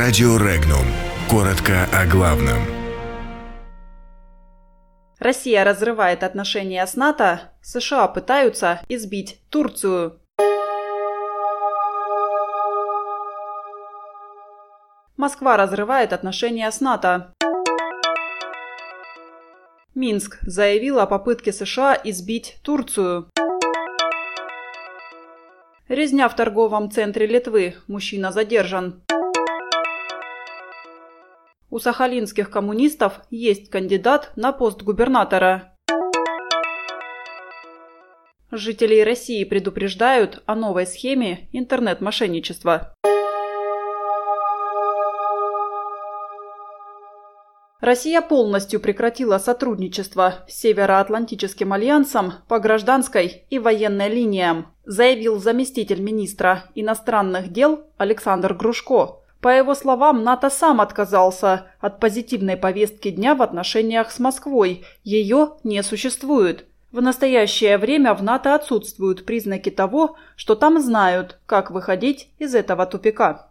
Радио Регнум. Коротко о главном. Россия разрывает отношения с НАТО, США пытаются избить Турцию. Москва разрывает отношения с НАТО. Минск заявил о попытке США избить Турцию. Резня в торговом центре Литвы. Мужчина задержан. У сахалинских коммунистов есть кандидат на пост губернатора. Жителей России предупреждают о новой схеме интернет-мошенничества. Россия полностью прекратила сотрудничество с Североатлантическим альянсом по гражданской и военной линиям, заявил заместитель министра иностранных дел Александр Грушко. По его словам, НАТО сам отказался от позитивной повестки дня в отношениях с Москвой. Ее не существует. В настоящее время в НАТО отсутствуют признаки того, что там знают, как выходить из этого тупика.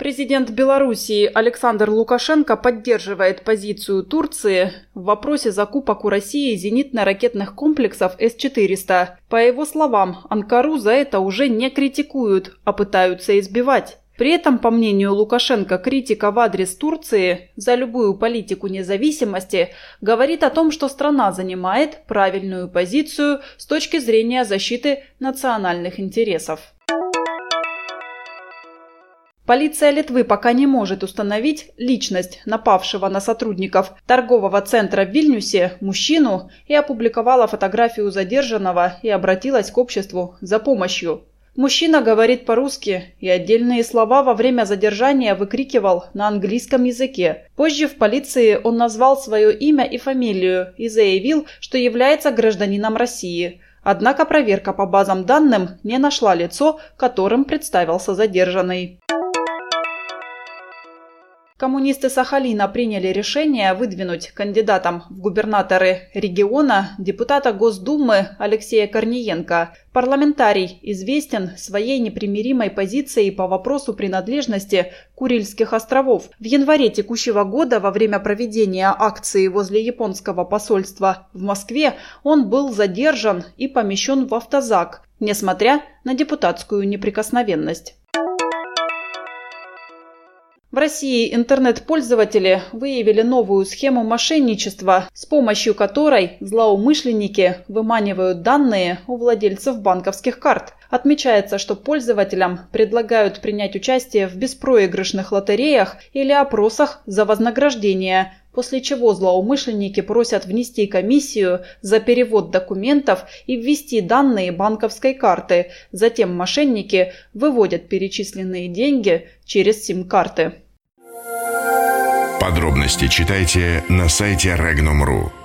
Президент Белоруссии Александр Лукашенко поддерживает позицию Турции в вопросе закупок у России зенитно-ракетных комплексов С-400. По его словам, Анкару за это уже не критикуют, а пытаются избивать. При этом, по мнению Лукашенко, критика в адрес Турции за любую политику независимости говорит о том, что страна занимает правильную позицию с точки зрения защиты национальных интересов. Полиция Литвы пока не может установить личность напавшего на сотрудников торгового центра в Вильнюсе мужчину и опубликовала фотографию задержанного и обратилась к обществу за помощью. Мужчина говорит по-русски и отдельные слова во время задержания выкрикивал на английском языке. Позже в полиции он назвал свое имя и фамилию и заявил, что является гражданином России. Однако проверка по базам данным не нашла лицо, которым представился задержанный. Коммунисты Сахалина приняли решение выдвинуть кандидатом в губернаторы региона депутата Госдумы Алексея Корниенко. Парламентарий известен своей непримиримой позицией по вопросу принадлежности Курильских островов. В январе текущего года во время проведения акции возле японского посольства в Москве он был задержан и помещен в автозак, несмотря на депутатскую неприкосновенность. В России интернет-пользователи выявили новую схему мошенничества, с помощью которой злоумышленники выманивают данные у владельцев банковских карт. Отмечается, что пользователям предлагают принять участие в беспроигрышных лотереях или опросах за вознаграждение, после чего злоумышленники просят внести комиссию за перевод документов и ввести данные банковской карты. Затем мошенники выводят перечисленные деньги через сим-карты. Подробности читайте на сайте Regnum.ru.